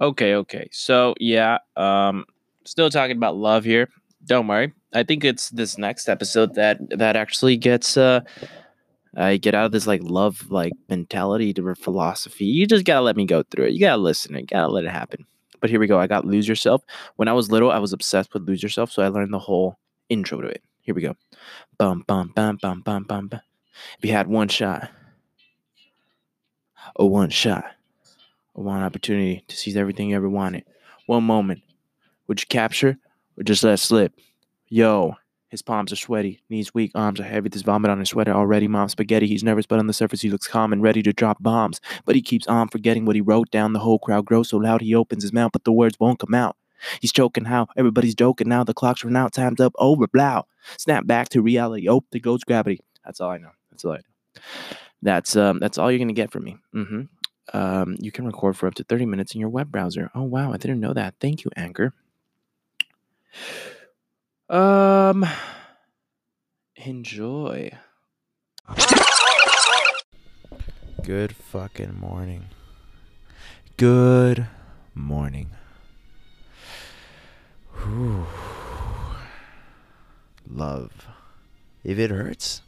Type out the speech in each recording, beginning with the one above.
Okay, okay. So yeah, um, still talking about love here. Don't worry. I think it's this next episode that that actually gets uh I get out of this like love like mentality to philosophy. You just gotta let me go through it. You gotta listen. You gotta let it happen. But here we go. I got lose yourself. When I was little, I was obsessed with lose yourself, so I learned the whole intro to it. Here we go. Bum bum bum bum bum bum. If you had one shot, a one shot, one opportunity to seize everything you ever wanted, one moment, would you capture or just let slip? Yo, his palms are sweaty, knees weak, arms are heavy. There's vomit on his sweater already. Mom spaghetti. He's nervous, but on the surface he looks calm and ready to drop bombs. But he keeps on forgetting what he wrote down. The whole crowd grows so loud he opens his mouth, but the words won't come out. He's choking how everybody's joking now. The clock's run out, time's up, over, blow. Snap back to reality. Oh, there goes gravity. That's all I know. That's all I know. That's um that's all you're gonna get from me. Mm-hmm. Um, you can record for up to 30 minutes in your web browser. Oh wow, I didn't know that. Thank you, Anchor. Um enjoy. Good fucking morning. Good morning. Whew. Love. If it hurts,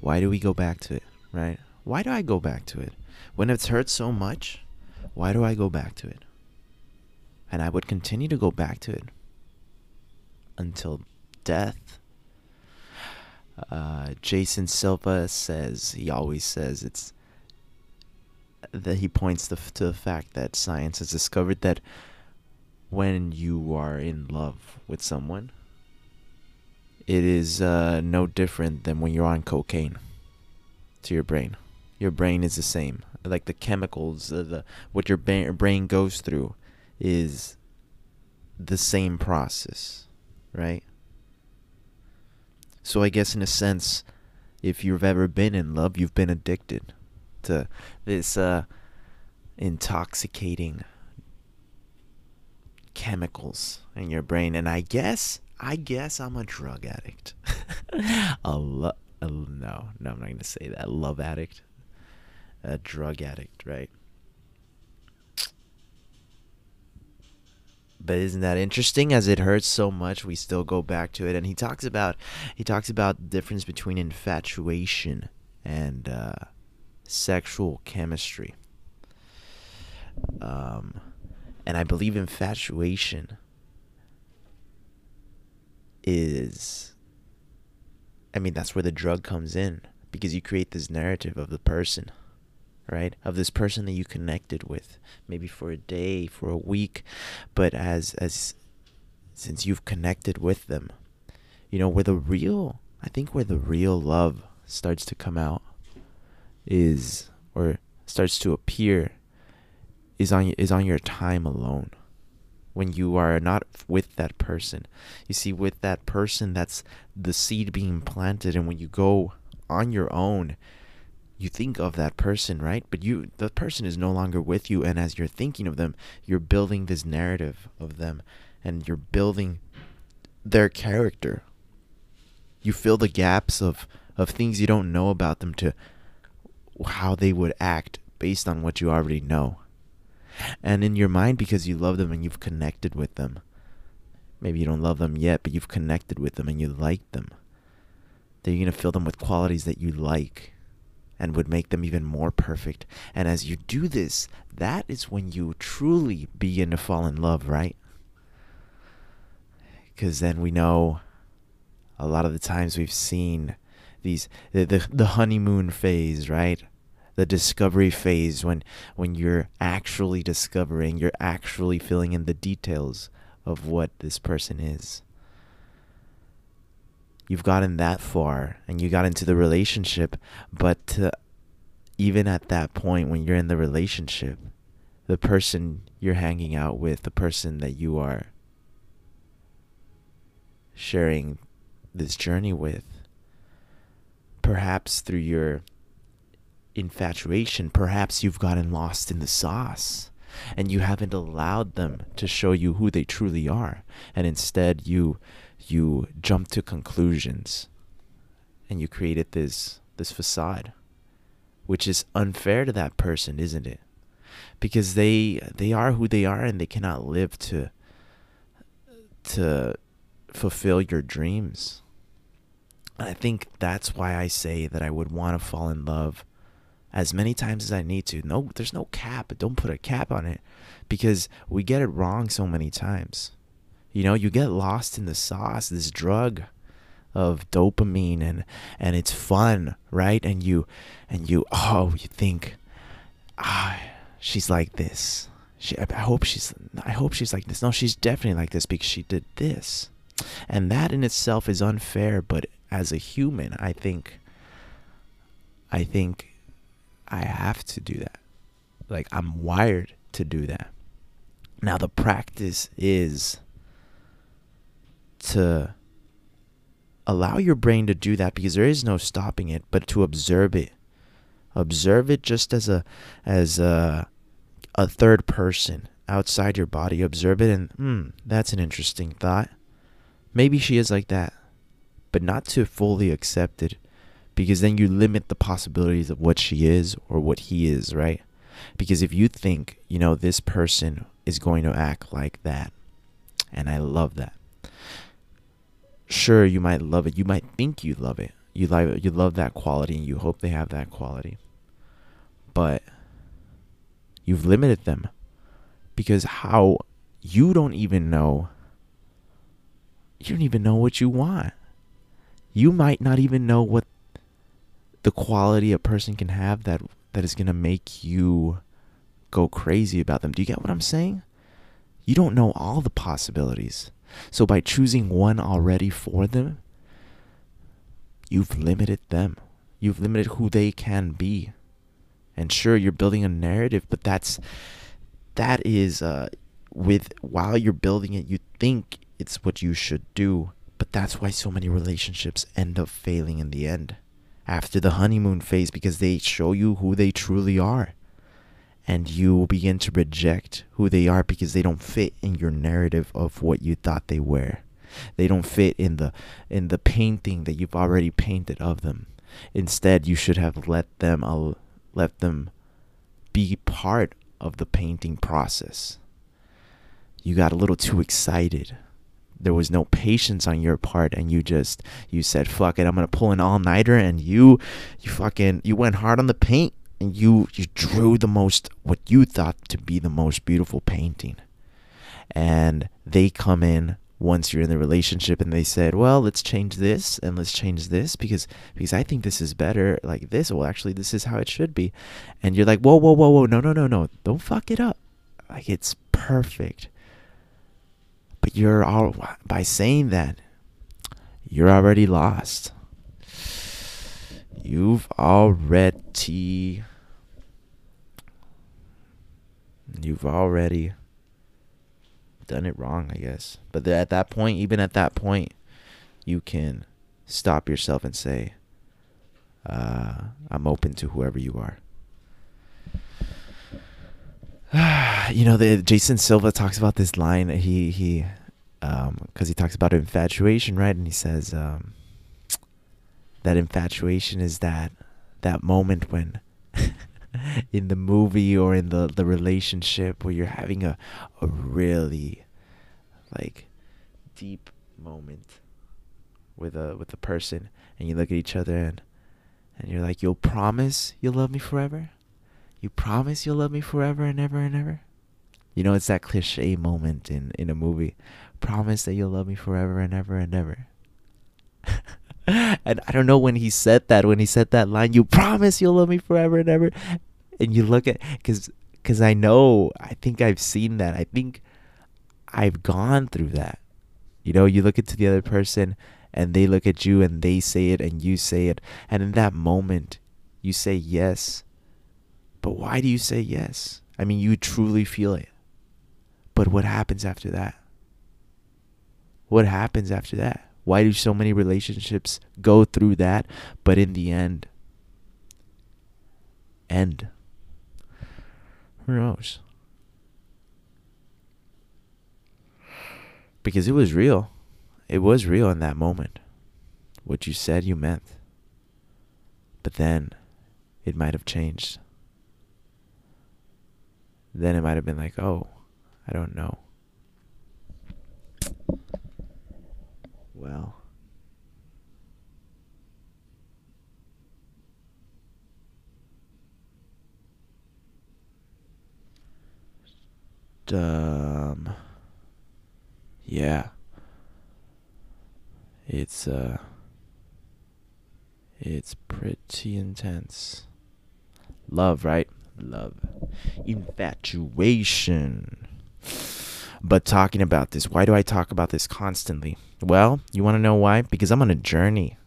why do we go back to it, right? Why do I go back to it? When it's hurt so much, why do I go back to it? And I would continue to go back to it until death. Uh, Jason Silva says he always says it's that he points the, to the fact that science has discovered that when you are in love with someone, it is uh, no different than when you're on cocaine to your brain. Your brain is the same. Like the chemicals, uh, the what your ba- brain goes through is the same process, right? So I guess in a sense, if you've ever been in love, you've been addicted to this uh, intoxicating chemicals in your brain. And I guess, I guess I'm a drug addict. a lo- a, no, no, I'm not gonna say that. Love addict, a drug addict, right? but isn't that interesting? As it hurts so much we still go back to it. And he talks about he talks about the difference between infatuation and uh, sexual chemistry. Um, and i believe infatuation is i mean that's where the drug comes in because you create this narrative of the person right of this person that you connected with maybe for a day for a week but as as since you've connected with them you know where the real i think where the real love starts to come out is or starts to appear is on is on your time alone. When you are not with that person. You see with that person that's the seed being planted and when you go on your own you think of that person, right? But you the person is no longer with you and as you're thinking of them, you're building this narrative of them and you're building their character. You fill the gaps of of things you don't know about them to how they would act based on what you already know. And in your mind because you love them and you've connected with them. Maybe you don't love them yet, but you've connected with them and you like them. Then you're going to fill them with qualities that you like and would make them even more perfect. And as you do this, that is when you truly begin to fall in love, right? Because then we know a lot of the times we've seen these the, the, the honeymoon phase, right? The discovery phase when when you're actually discovering, you're actually filling in the details of what this person is you've gotten that far and you got into the relationship, but to, even at that point when you're in the relationship, the person you're hanging out with, the person that you are sharing this journey with, perhaps through your infatuation, perhaps you've gotten lost in the sauce and you haven't allowed them to show you who they truly are. And instead you you jumped to conclusions and you created this this facade which is unfair to that person isn't it because they they are who they are and they cannot live to to fulfill your dreams. And I think that's why I say that I would want to fall in love as many times as I need to. No, there's no cap. Don't put a cap on it because we get it wrong so many times. You know, you get lost in the sauce, this drug of dopamine and and it's fun, right? And you and you oh, you think ah, she's like this. She, I hope she's I hope she's like this. No, she's definitely like this because she did this. And that in itself is unfair, but as a human, I think I think I have to do that. Like I'm wired to do that. Now the practice is to allow your brain to do that because there is no stopping it, but to observe it. Observe it just as a as a a third person outside your body. Observe it and hmm, that's an interesting thought. Maybe she is like that, but not to fully accept it because then you limit the possibilities of what she is or what he is, right? Because if you think, you know, this person is going to act like that, and I love that. Sure, you might love it. You might think you love it. You like you love that quality and you hope they have that quality. But you've limited them because how you don't even know you don't even know what you want. You might not even know what the quality a person can have that that is going to make you go crazy about them. Do you get what I'm saying? You don't know all the possibilities. So by choosing one already for them, you've limited them. You've limited who they can be. And sure, you're building a narrative, but that's that is uh, with while you're building it, you think it's what you should do, but that's why so many relationships end up failing in the end after the honeymoon phase because they show you who they truly are. And you will begin to reject who they are because they don't fit in your narrative of what you thought they were. They don't fit in the in the painting that you've already painted of them. Instead, you should have let them uh, let them be part of the painting process. You got a little too excited there was no patience on your part and you just you said fuck it i'm gonna pull an all-nighter and you you fucking you went hard on the paint and you you drew the most what you thought to be the most beautiful painting. And they come in once you're in the relationship and they said well let's change this and let's change this because because i think this is better like this. Well actually this is how it should be. And you're like whoa whoa whoa whoa no no no no don't fuck it up. Like it's perfect. But you're all by saying that, you're already lost. You've already you've already done it wrong, I guess. But at that point, even at that point, you can stop yourself and say, uh, I'm open to whoever you are. you know, the Jason Silva talks about this line. He he, um, because he talks about infatuation, right? And he says, um, that infatuation is that that moment when, in the movie or in the the relationship where you're having a a really, like, deep moment with a with a person, and you look at each other and and you're like, you'll promise you'll love me forever you promise you'll love me forever and ever and ever? You know, it's that cliche moment in, in a movie. Promise that you'll love me forever and ever and ever. And I don't know when he said that, when he said that line, you promise you'll love me forever and ever. And you look at, because cause I know, I think I've seen that. I think I've gone through that. You know, you look into the other person and they look at you and they say it and you say it. And in that moment, you say yes but why do you say yes? I mean, you truly feel it. But what happens after that? What happens after that? Why do so many relationships go through that, but in the end, end? Who knows? Because it was real. It was real in that moment. What you said, you meant. But then, it might have changed. then it might have been like, oh, I don't know. Well. Um. Yeah. It's uh. It's pretty intense. Love, right? Love. Infatuation. But talking about this, why do I talk about this constantly? Well, you want to know why? Because I'm on a journey.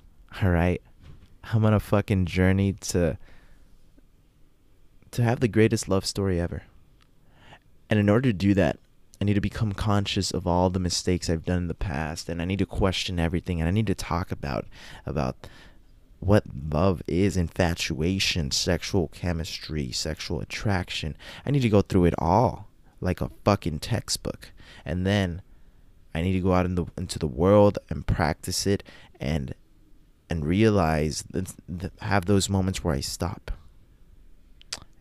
All right? I'm on a fucking journey to to have the greatest love story ever. And in order to do that, I need to become conscious of all the mistakes I've done in the past and I need to question everything and I need to talk about about what love is infatuation, sexual chemistry, sexual attraction. I need to go through it all like a fucking textbook. And then I need to go out in the, into the world and practice it and and realize that, that have those moments where I stop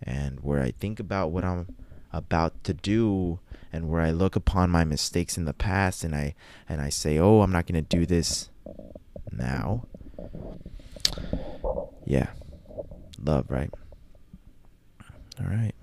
and where I think about what I'm about to do and where I look upon my mistakes in the past and I and I say, "Oh, I'm not going to do this now." Yeah. Love, right? All right.